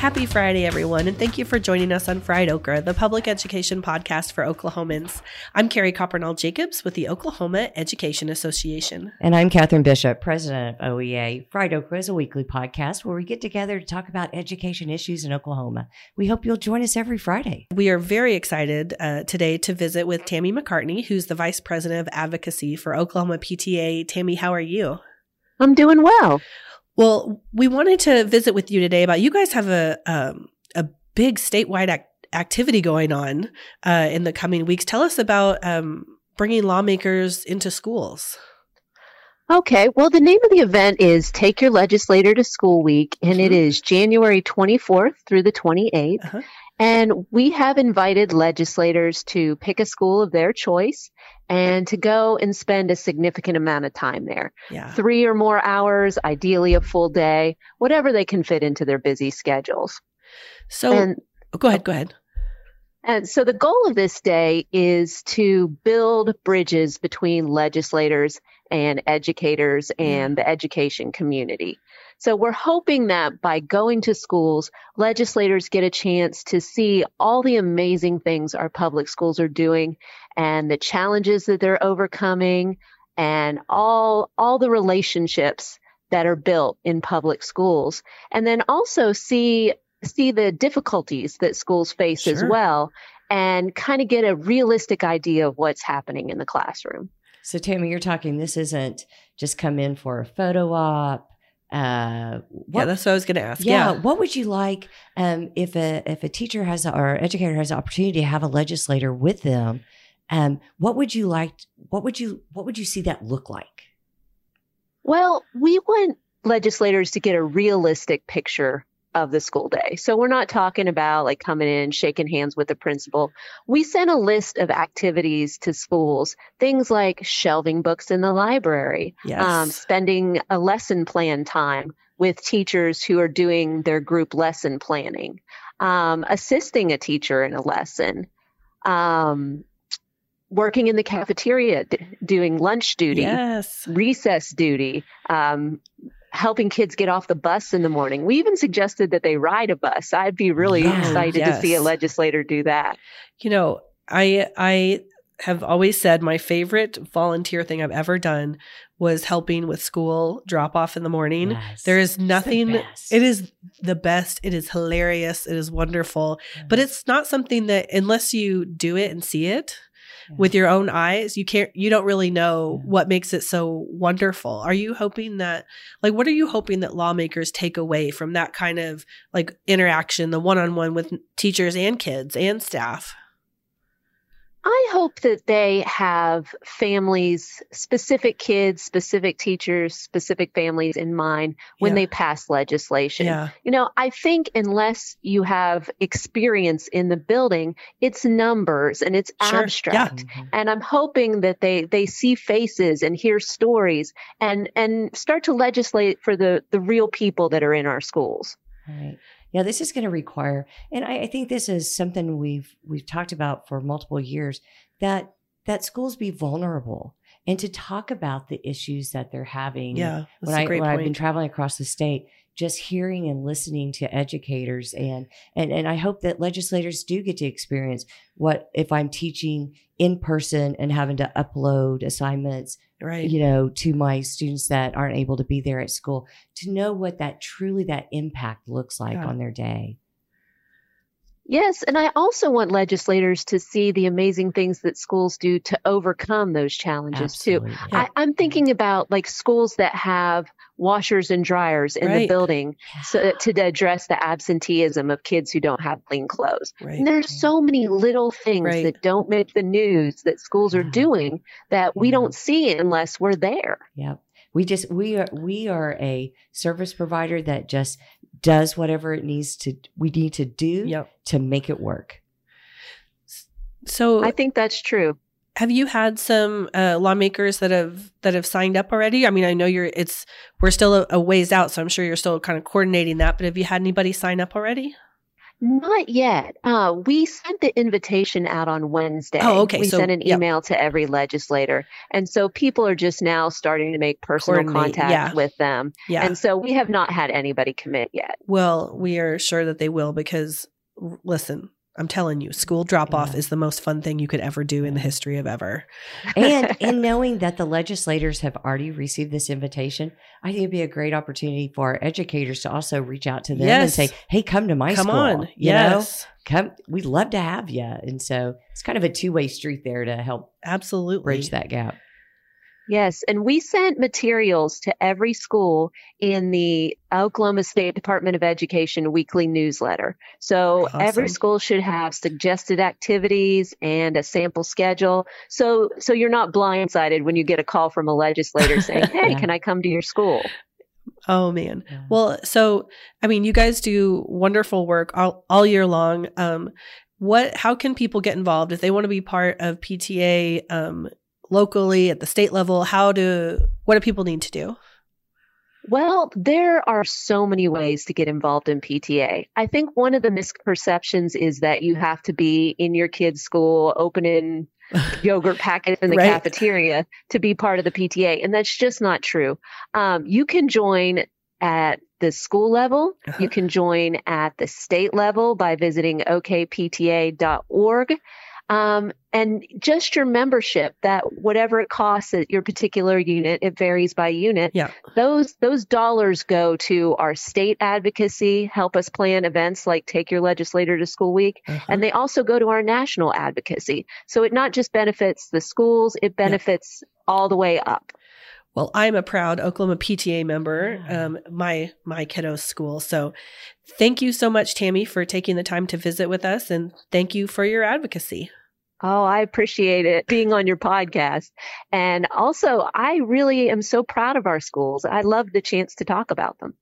Happy Friday, everyone, and thank you for joining us on Fried Okra, the public education podcast for Oklahomans. I'm Carrie Coppernoll Jacobs with the Oklahoma Education Association. And I'm Catherine Bishop, president of OEA. Fried Okra is a weekly podcast where we get together to talk about education issues in Oklahoma. We hope you'll join us every Friday. We are very excited uh, today to visit with Tammy McCartney, who's the vice president of advocacy for Oklahoma PTA. Tammy, how are you? I'm doing well. Well, we wanted to visit with you today about you guys have a um, a big statewide ac- activity going on uh, in the coming weeks. Tell us about um, bringing lawmakers into schools. Okay, well, the name of the event is Take Your Legislator to School Week, and mm-hmm. it is January 24th through the 28th. Uh-huh. And we have invited legislators to pick a school of their choice and to go and spend a significant amount of time there. Yeah. Three or more hours, ideally a full day, whatever they can fit into their busy schedules. So, and, oh, go ahead, go ahead. And so the goal of this day is to build bridges between legislators and educators mm. and the education community. So we're hoping that by going to schools, legislators get a chance to see all the amazing things our public schools are doing and the challenges that they're overcoming and all all the relationships that are built in public schools and then also see see the difficulties that schools face sure. as well and kind of get a realistic idea of what's happening in the classroom. So Tammy, you're talking this isn't just come in for a photo op uh, what, yeah, that's what I was going to ask. Yeah, yeah, what would you like um, if a if a teacher has or educator has the opportunity to have a legislator with them? Um, what would you like? What would you what would you see that look like? Well, we want legislators to get a realistic picture of the school day. So we're not talking about like coming in, shaking hands with the principal. We sent a list of activities to schools, things like shelving books in the library, yes. um, spending a lesson plan time with teachers who are doing their group lesson planning, um, assisting a teacher in a lesson, um, working in the cafeteria, d- doing lunch duty, yes. recess duty, um, helping kids get off the bus in the morning. We even suggested that they ride a bus. I'd be really excited yes. to see a legislator do that. You know, I I have always said my favorite volunteer thing I've ever done was helping with school drop off in the morning. Yes, there is nothing, it is the best. It is hilarious. It is wonderful. Yes. But it's not something that, unless you do it and see it, with your own eyes you can't you don't really know what makes it so wonderful. Are you hoping that like what are you hoping that lawmakers take away from that kind of like interaction the one-on-one with teachers and kids and staff I hope that they have families, specific kids, specific teachers, specific families in mind when yeah. they pass legislation. Yeah. You know, I think unless you have experience in the building, it's numbers and it's sure. abstract. Yeah. And I'm hoping that they they see faces and hear stories and and start to legislate for the the real people that are in our schools. Right yeah, this is going to require, and I, I think this is something we've we've talked about for multiple years that that schools be vulnerable and to talk about the issues that they're having. Yeah, when I when I've been traveling across the state, just hearing and listening to educators and and and I hope that legislators do get to experience what if I'm teaching in person and having to upload assignments right you know to my students that aren't able to be there at school to know what that truly that impact looks like yeah. on their day Yes, and I also want legislators to see the amazing things that schools do to overcome those challenges Absolutely. too. Yeah. I, am thinking about like schools that have washers and dryers in right. the building so to address the absenteeism of kids who don't have clean clothes. Right. And there's so many little things right. that don't make the news that schools are doing that we don't see unless we're there. Yep. We just we are we are a service provider that just does whatever it needs to we need to do yep. to make it work. So I think that's true. Have you had some uh, lawmakers that have that have signed up already? I mean, I know you're it's we're still a, a ways out, so I'm sure you're still kind of coordinating that. But have you had anybody sign up already? Not yet. Uh, we sent the invitation out on Wednesday. Oh, okay. We so, sent an yep. email to every legislator. And so people are just now starting to make personal contact yeah. with them. Yeah. And so we have not had anybody commit yet. Well, we are sure that they will because, listen, I'm telling you, school drop off Yeah. is the most fun thing you could ever do in the history of ever. and in knowing that the legislators have already received this invitation, I think it'd be a great opportunity for our educators to also reach out to them and say, "Hey, come to my Come school." on. you know, Yes. come. We'd love to have you. And so it's kind of a two way street there to help Absolutely. bridge that gap. Yes, and we sent materials to every school in the Oklahoma State Department of Education weekly newsletter. So every school should have suggested activities and a sample schedule. So so you're not blindsided when you get a call from a legislator saying, "Hey, Yeah. can I come to your school?" Oh, man. Well, so I mean, you guys do wonderful work all, all year long. Um, what? How can people get involved if they want to be part of PTA um, locally at the state level? How do? What do people need to do? Well, there are so many ways to get involved in PTA. I think one of the misperceptions is that you have to be in your kid's school opening yogurt packets in the Right. cafeteria to be part of the PTA. And that's just not true. Um, you can join at the school level. Uh-huh. You can join at the state level by visiting okpta.org. Um, and just your membership, that whatever it costs at your particular unit, it varies by unit. Yeah. Those those dollars go to our state advocacy, help us plan events like Take Your Legislator to School Week, Uh-huh. and they also go to our national advocacy. So it not just benefits the schools, it benefits all the way up. Well, I'm a proud Oklahoma PTA member, um, my my kiddo's school. So, thank you so much, Tammy, for taking the time to visit with us, and thank you for your advocacy. Oh, I appreciate it being on your podcast. And also, I really am so proud of our schools. I love the chance to talk about them.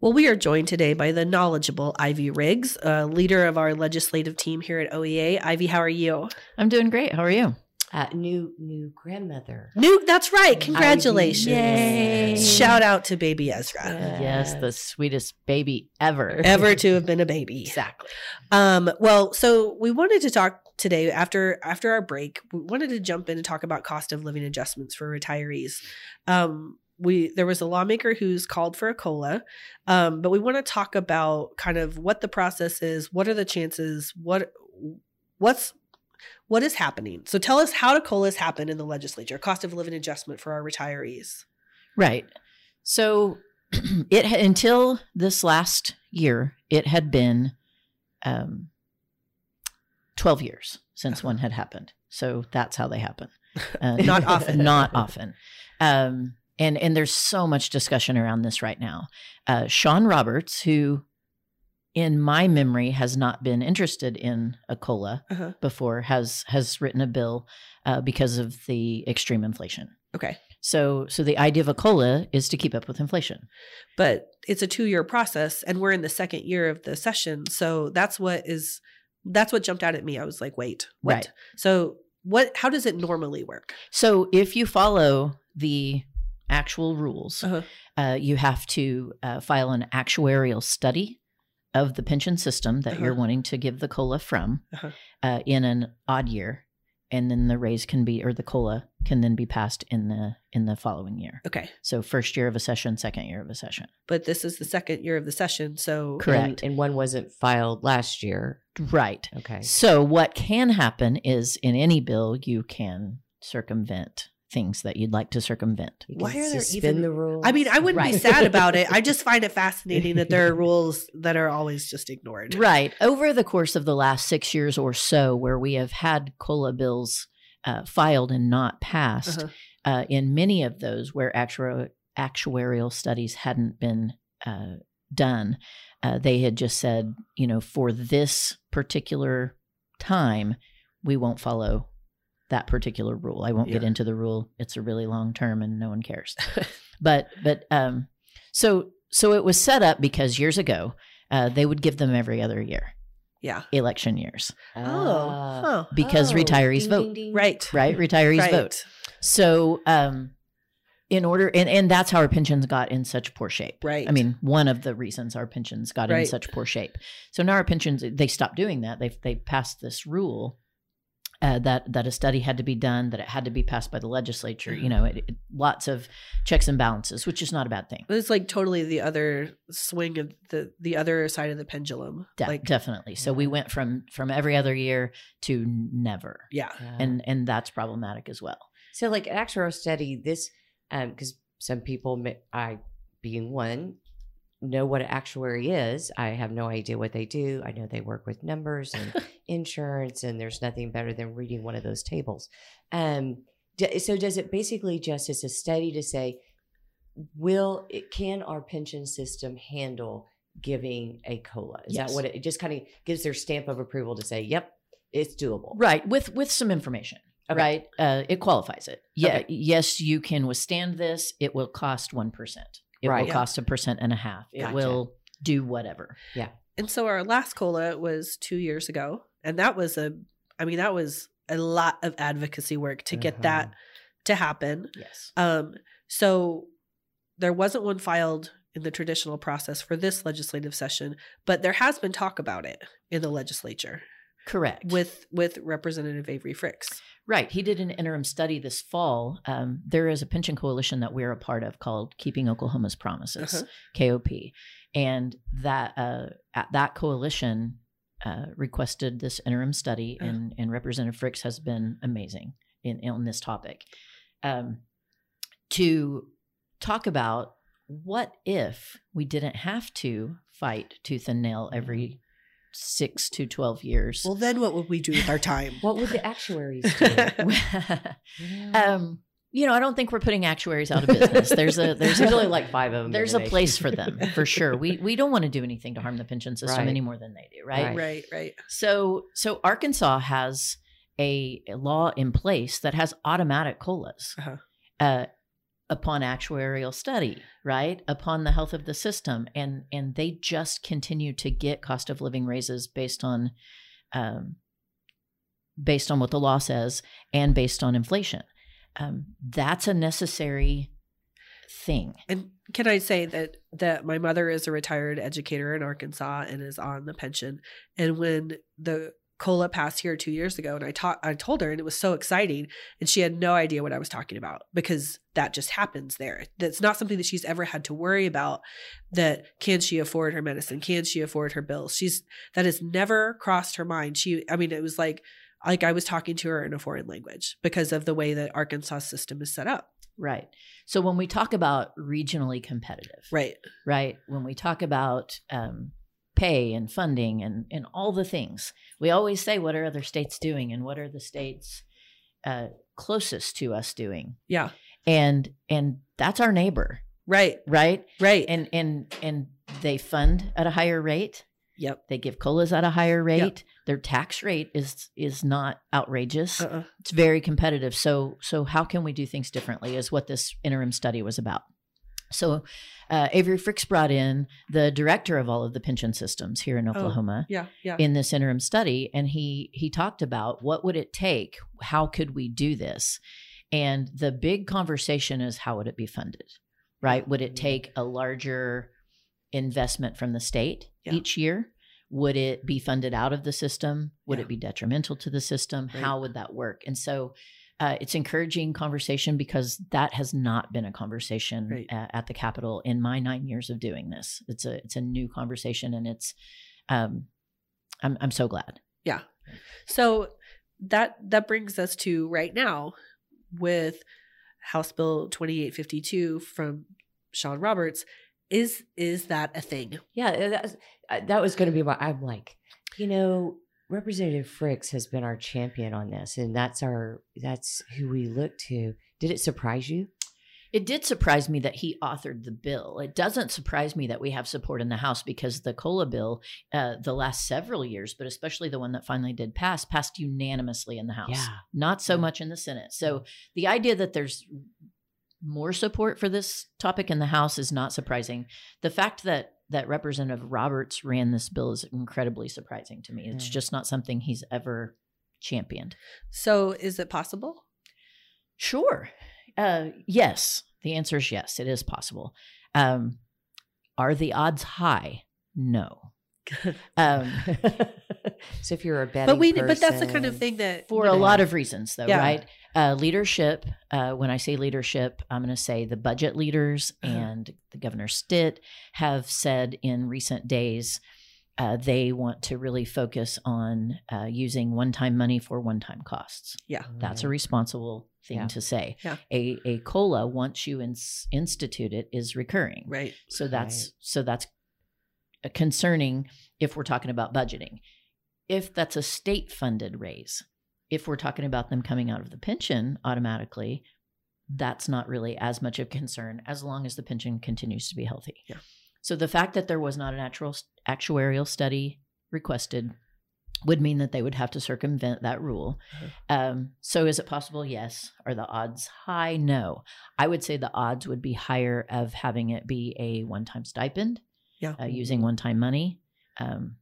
Well, we are joined today by the knowledgeable Ivy Riggs, uh, leader of our legislative team here at OEA. Ivy, how are you? I'm doing great. How are you? Uh, new new grandmother. New, that's right. Congratulations. Yay. Shout out to baby Ezra. Yes, the sweetest baby ever. Ever to have been a baby. Exactly. Um, well, so we wanted to talk today after after our break. We wanted to jump in and talk about cost of living adjustments for retirees. Um, we there was a lawmaker who's called for a cola, um, but we want to talk about kind of what the process is. What are the chances? What what's what is happening? So tell us how do colas happen in the legislature? Cost of living adjustment for our retirees. Right. So it until this last year, it had been um, 12 years since one had happened. So that's how they happen. Uh, Not often. Not often. Um, and and there's so much discussion around this right now. Uh, Sean Roberts, who in my memory has not been interested in a cola Uh-huh. before, has has written a bill uh, because of the extreme inflation. Okay, So so the idea of a cola is to keep up with inflation. but it's a two year process, and we're in the second year of the session. So that's what is that's what jumped out at me. I was like, wait, what? Right. So what? How does it normally work? So if you follow the actual rules, Uh-huh. uh, you have to uh, file an actuarial study of the pension system that you're Uh-huh. wanting to give the cola from Uh-huh. uh, in an odd year, and then the raise can be or the cola can then be passed in the in the following year. Okay, So first year of a session, second year of a session. but this is the second year of the session, so Correct. And, and one wasn't filed last year. Right. Okay. So what can happen is in any bill you can circumvent things that you'd like to circumvent. Why are there even- the rules? I mean, I wouldn't be sad about it. I just find it fascinating that there are rules that are always just ignored. Right. Over the course of the last six years or so, where we have had COLA bills uh, filed and not passed, Uh-huh. uh, in many of those where actuarial, actuarial studies hadn't been uh, done, uh, they had just said, you know, for this particular time, we won't follow that particular rule. I won't get into the rule. It's a really long term and no one cares. but but um so so it was set up because years ago uh, they would give them every other year, Yeah. election years, Oh, huh. because Oh, retirees ding, vote. ding, ding. right. right? Retirees right. vote. So um, in order and, and that's how our pensions got in such poor shape right i mean one of the reasons our pensions got right. in such poor shape so now our pensions they stopped doing that they've they passed this rule uh, that that a study had to be done, that it had to be passed by the legislature. You mm-hmm. know, it, it, lots of checks and balances, which is not a bad thing. It's like totally the other swing of the the other side of the pendulum. De- like definitely. So yeah. we went from from every other year to never. Yeah. yeah. and and that's problematic as well. So like actuarial study, this because um, some people, I being one, know what an actuary is. I have no idea what they do. I know they work with numbers and insurance, and there's nothing better than reading one of those tables. Um, so does it basically just as a study to say, will it can our pension system handle giving a cola? Is yes. that what it, it just kind of gives their stamp of approval to say, yep, it's doable, right? With with some information. Okay. Right, uh, it qualifies it. Yeah, okay. yes, you can withstand this. It will cost one percent. It right. will yeah. cost a percent and a half. It will do whatever. Yeah. And so our last cola was two years ago, and that was a, I mean, that was a lot of advocacy work to get uh-huh. that to happen. Yes. Um. So there wasn't one filed in the traditional process for this legislative session, but there has been talk about it in the legislature. Correct. With with Representative Avery Frix. Right. He did an interim study this fall. Um, there is a pension coalition that we're a part of called Keeping Oklahoma's Promises, uh-huh. KOP, and that uh, that coalition uh, requested this interim study, uh-huh. and and Representative Frix has been amazing in on this topic um, to talk about what if we didn't have to fight tooth and nail every six to 12 years. Well, then what would we do with our time? what would the actuaries do? um, you know, I don't think we're putting actuaries out of business. There's a there's usually like five of them. There's a place for them for sure. We we don't want to do anything to harm the pension system right. any more than they do, right? Right, right. right. So so Arkansas has a, a, law in place that has automatic colas. Uh-huh. Uh, upon actuarial study right? Upon the health of the system and and they just continue to get cost of living raises based on um, based on what the law says and based on inflation. Um, that's a necessary thing. And can i say that that my mother is a retired educator in arkansas and is on the pension. And when the Cola passed here two years ago, and I taught I told her, and it was so exciting, and she had no idea what I was talking about because that just happens there. That's not something that she's ever had to worry about. That can she afford her medicine? Can she afford her bills? She's that has never crossed her mind. She, I mean, it was like like I was talking to her in a foreign language because of the way that Arkansas system is set up. Right. So when we talk about regionally competitive, right, right, when we talk about um, pay and funding and, and all the things. We always say, what are other states doing and what are the states uh, closest to us doing? Yeah. And and that's our neighbor. Right. Right. Right. And and and they fund at a higher rate. Yep. They give colas at a higher rate. Yep. Their tax rate is is not outrageous. Uh-uh. It's very competitive. So so how can we do things differently? Is what this interim study was about. So uh, Avery Frix brought in the director of all of the pension systems here in oh, Oklahoma. Oh, yeah, yeah. In this interim study, and he he talked about what would it take? How could we do this? And the big conversation is how would it be funded? Right? Would it take a larger investment from the state yeah. each year? Would it be funded out of the system? Would yeah. it be detrimental to the system? Right. How would that work? And so uh, it's encouraging conversation because that has not been a conversation right. at, at the Capitol in my nine years of doing this. It's a it's a new conversation, and it's um, I'm I'm so glad. Yeah. So that that brings us to right now with House Bill 2852 from Sean Roberts. Is is that a thing? Yeah, that was, that was going to be what I'm like. You know, Representative Frix has been our champion on this, and that's our that's who we look to. Did it surprise you? It did surprise me that he authored the bill. It doesn't surprise me that we have support in the House because the COLA bill, uh, the last several years, but especially the one that finally did pass, passed unanimously in the House, yeah. not so yeah. much in the Senate. So the idea that there's more support for this topic in the House is not surprising. The fact that that Representative Roberts ran this bill is incredibly surprising to me. It's mm. just not something he's ever championed. So, is it possible? Sure. Uh, yes. The answer is yes, it is possible. Um, are the odds high? No. um, so if you're a betting but we person, but that's the kind of thing that for a know, lot of reasons though Yeah. right uh, leadership uh, when i say leadership i'm going to say the budget leaders Uh-huh. and the governor stitt have said in recent days uh, they want to really focus on uh, using one-time money for one-time costs Yeah. that's a responsible thing Yeah. to say Yeah. a, a cola once you ins- institute it is recurring right. so that's Right. so that's concerning if we're talking about budgeting. If that's a state funded raise, if we're talking about them coming out of the pension automatically, that's not really as much of concern as long as the pension continues to be healthy. Yeah. So the fact that there was not an actual actuarial study requested would mean that they would have to circumvent that rule. Uh-huh. Um, so is it possible? Yes. Are the odds high? No. I would say the odds would be higher of having it be a one time stipend Yeah. uh, using one time money. Um,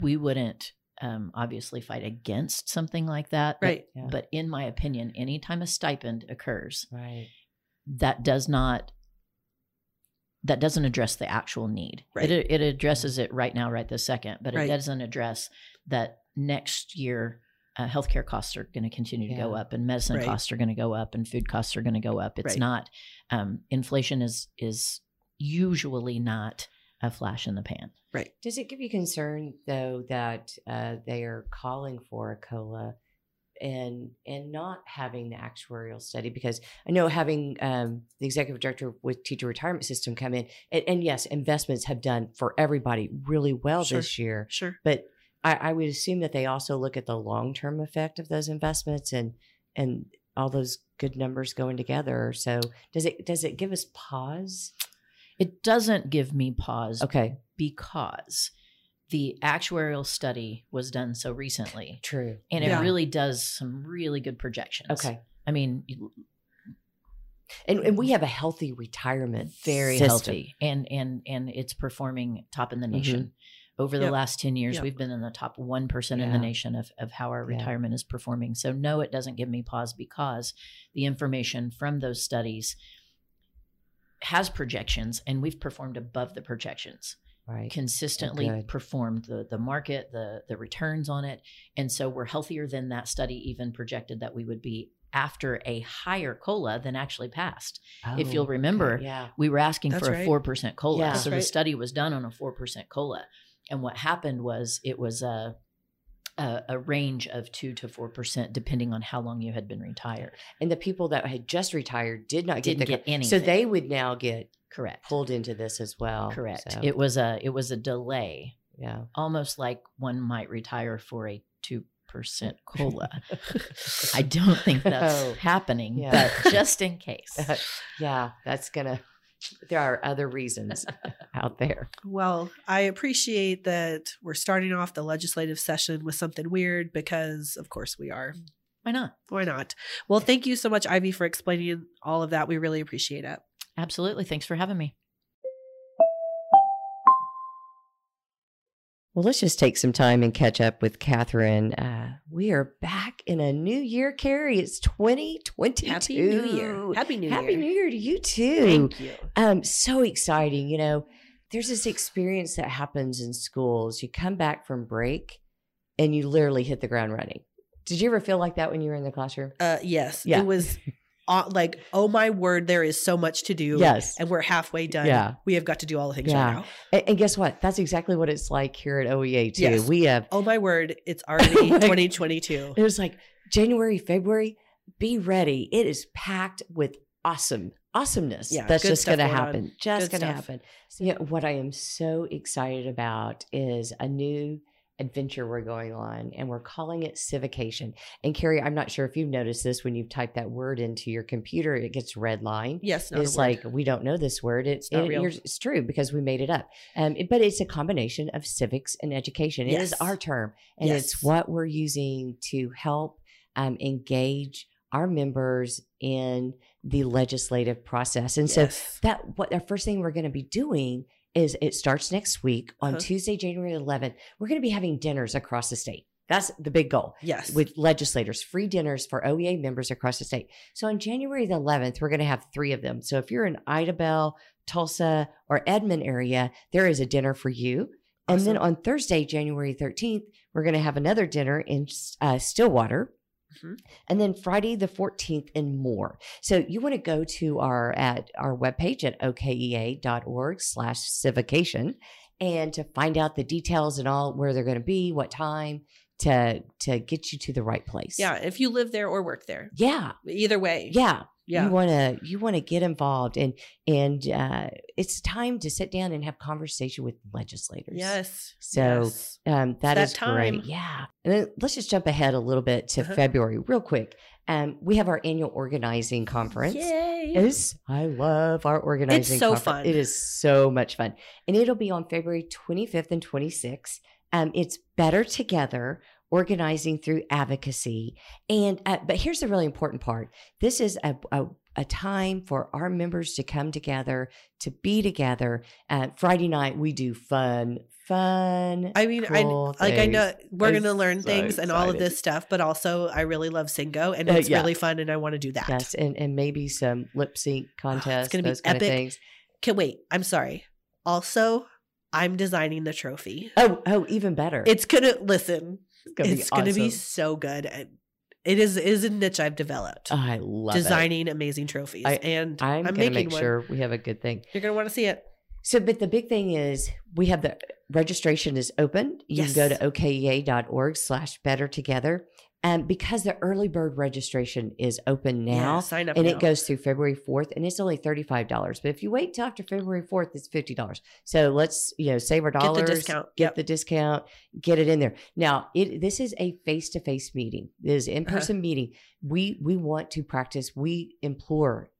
we wouldn't um, obviously fight against something like that. but- Right. Yeah. But in my opinion, anytime a stipend occurs, right. that does not that doesn't address the actual need. Right. It it addresses it right now, right this second, but it Right. doesn't address that next year. Uh, healthcare costs are going to continue to go up, and medicine Right. costs are going to go up, and food costs are going to go up. It's not um, inflation is is usually not a flash in the pan. Right. Does it give you concern though that uh, they are calling for a cola and and not having the actuarial study? Because I know having um, the executive director with teacher retirement system come in, and, and yes, investments have done for everybody really well Sure. this year. Sure. But I, I would assume that they also look at the long term effect of those investments and and all those good numbers going together. So does it does it give us pause? It doesn't give me pause Okay, because the actuarial study was done so recently, true. and it Yeah. really does some really good projections. Okay. I mean, you- And, and we have a healthy retirement very system. healthy and and and it's performing top in the mm-hmm. nation over the Yep. last 10 years Yep. we've been in the top 1% in the nation of, of how our Yeah. retirement is performing so no it doesn't give me pause because the information from those studies has projections and we've performed above the projections Right. consistently good. performed the the market the the returns on it and so we're healthier than that study even projected that we would be after a higher cola than actually passed if Oh, you'll remember, okay, yeah. we were asking That's for right. a 4% cola. Yeah. so That's the study was done on a 4% cola. And what happened was it was a, a, a range of 2 to 4%, depending on how long you had been retired. And the people that had just retired did not get Didn't the get anything. So they would now get Correct. pulled into this as well. Correct. So, It was a it was a delay, yeah. almost like one might retire for a 2% cola. I don't think that's Oh, happening, yeah. but just in case. yeah, that's gonna. There are other reasons out there. Well, I appreciate that we're starting off the legislative session with something weird because, of course, we are. Mm. Why not? Why not? Well, thank you so much, Ivy, for explaining all of that. We really appreciate it. Absolutely. Thanks for having me. Well, let's just take some time and catch up with Catherine. Uh, we are back in a new year, Carrie. It's 2022. Happy New Year. Happy New Happy Year. Happy New Year to you too. Thank you. Um, so exciting. You know, there's this experience that happens in schools. You come back from break and you literally hit the ground running. Did you ever feel like that when you were in the classroom? Uh, yes, Yeah. it was uh, like, oh my word, there is so much to do. Yes. And we're halfway done. Yeah. We have got to do all the things Yeah. right now. And, and guess what? That's exactly what it's like here at OEA too. Yes. We have Oh my word, it's already my- 2022. it was like January, February. Be ready. It is packed with awesome awesomeness. Yeah, that's just going to going on. happen. Just going to happen. So, yeah, what I am so excited about is a new adventure we're going on, and we're calling it Civication. And Carrie, I'm not sure if you've noticed this when you've typed that word into your computer, it gets red line. Yes, it's like we don't know this word. It's not it- real. It's true because we made it up. Um, it- but it's a combination of civics and education. It is Yes. our term, and it's what we're using to help um, engage our members in the legislative process. And so Yes. that what the first thing we're going to be doing is it starts next week on Uh-huh. Tuesday, January 11th. We're going to be having dinners across the state. That's the big goal. Yes. With legislators, free dinners for OEA members across the state. So on January the 11th, we're going to have three of them. So if you're in Idabel, Tulsa, or Edmond area, there is a dinner for you. And then on Thursday, January 13th, we're going to have another dinner in uh, Stillwater. Mm-hmm. And then Friday the 14th and more. So you want to go to our at our webpage at okea.org slash civication and to find out the details and all where they're going to be, what time to to get you to the right place. Yeah, if you live there or work there. Yeah. Either way. Yeah. Yeah. You want to you want to get involved and and uh, it's time to sit down and have conversation with legislators. Yes. So yes. Um, that is time. great. Yeah. And then let's just jump ahead a little bit to uh-huh. February real quick. Um, we have our annual organizing conference. Yay! Is I love our organizing. It's so conference. fun. It is so much fun, and it'll be on February 25th and 26th. Um, it's better together organizing through advocacy. And, uh, but here's the really important part. This is a, a, a, time for our members to come together, to be together. Uh, Friday night, we do fun, fun. I mean, cool I, like I know we're going to learn so things excited. and all of this stuff, but also I really love Singo and uh, it's uh, yeah. really fun and I want to do that. Yes. And, and maybe some lip sync contests. Oh, it's going to be epic. things. Can wait. I'm sorry. Also, I'm designing the trophy. Oh, oh, even better. It's gonna listen. It's gonna, it's be, gonna awesome. be so good. It is is a niche I've developed. Oh, I love designing it. amazing trophies, I, and I'm, I'm gonna make one. sure we have a good thing. You're gonna want to see it. So, but the big thing is we have the registration is open. You yes. can go to okea.org slash better together. And because the early bird registration is open now, yeah, sign up and now. it goes through February 4th, and it's only $35. But if you wait till after February 4th, it's $50. So let's, you know, save our dollars, get the discount, get yep. the discount, get it in there. Now, it this is a face-to-face meeting. This is in-person uh-huh. meeting. We we want to practice, we implore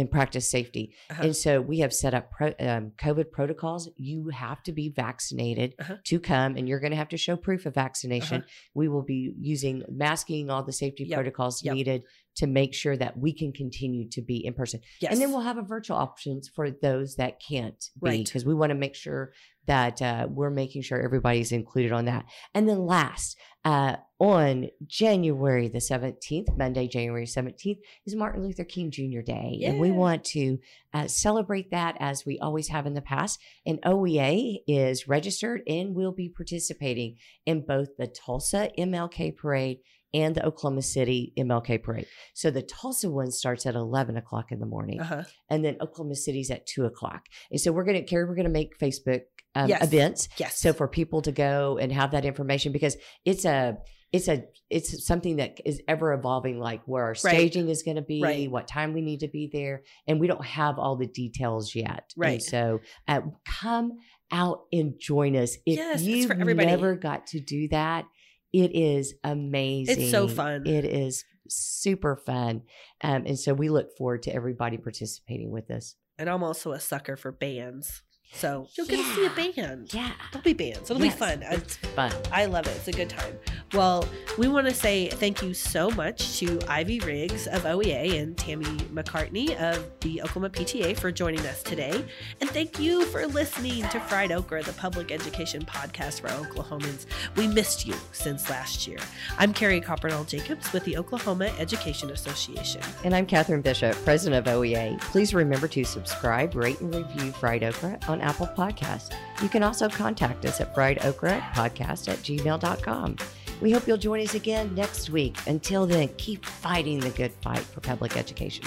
and practice safety. Uh-huh. And so we have set up pro, um, COVID protocols. You have to be vaccinated uh-huh. to come, and you're going to have to show proof of vaccination. Uh-huh. We will be using masking, all the safety yep. protocols yep. needed to make sure that we can continue to be in person. Yes. And then we'll have a virtual options for those that can't be right. because we want to make sure that uh, we're making sure everybody's included on that. And then last, uh, on January the 17th, Monday, January 17th, is Martin Luther King Jr. Day. Yeah. And we want to uh, celebrate that as we always have in the past. And OEA is registered and will be participating in both the Tulsa MLK Parade and the Oklahoma City MLK Parade. So the Tulsa one starts at 11 o'clock in the morning, uh-huh. and then Oklahoma City's at 2 o'clock. And so we're going to, Carrie, we're going to make Facebook um, yes. events. Yes. So for people to go and have that information because it's a, it's a it's something that is ever evolving like where our staging right. is going to be right. what time we need to be there and we don't have all the details yet right and so uh, come out and join us if yes, you've never got to do that it is amazing. It's so fun. It is super fun. Um, and so we look forward to everybody participating with us. And I'm also a sucker for bands. So you'll get to see a band. Yeah. There'll be bands. It'll yes, be fun. It's fun. I love it. It's a good time. Well, we want to say thank you so much to Ivy Riggs of OEA and Tammy McCartney of the Oklahoma PTA for joining us today. And thank you for listening to Fried Okra, the public education podcast for Oklahomans. We missed you since last year. I'm Carrie Coppernoll Jacobs with the Oklahoma Education Association. And I'm Catherine Bishop, president of OEA. Please remember to subscribe, rate, and review Fried Okra on Apple Podcasts. You can also contact us at friedokra podcast at gmail.com. We hope you'll join us again next week. Until then, keep fighting the good fight for public education.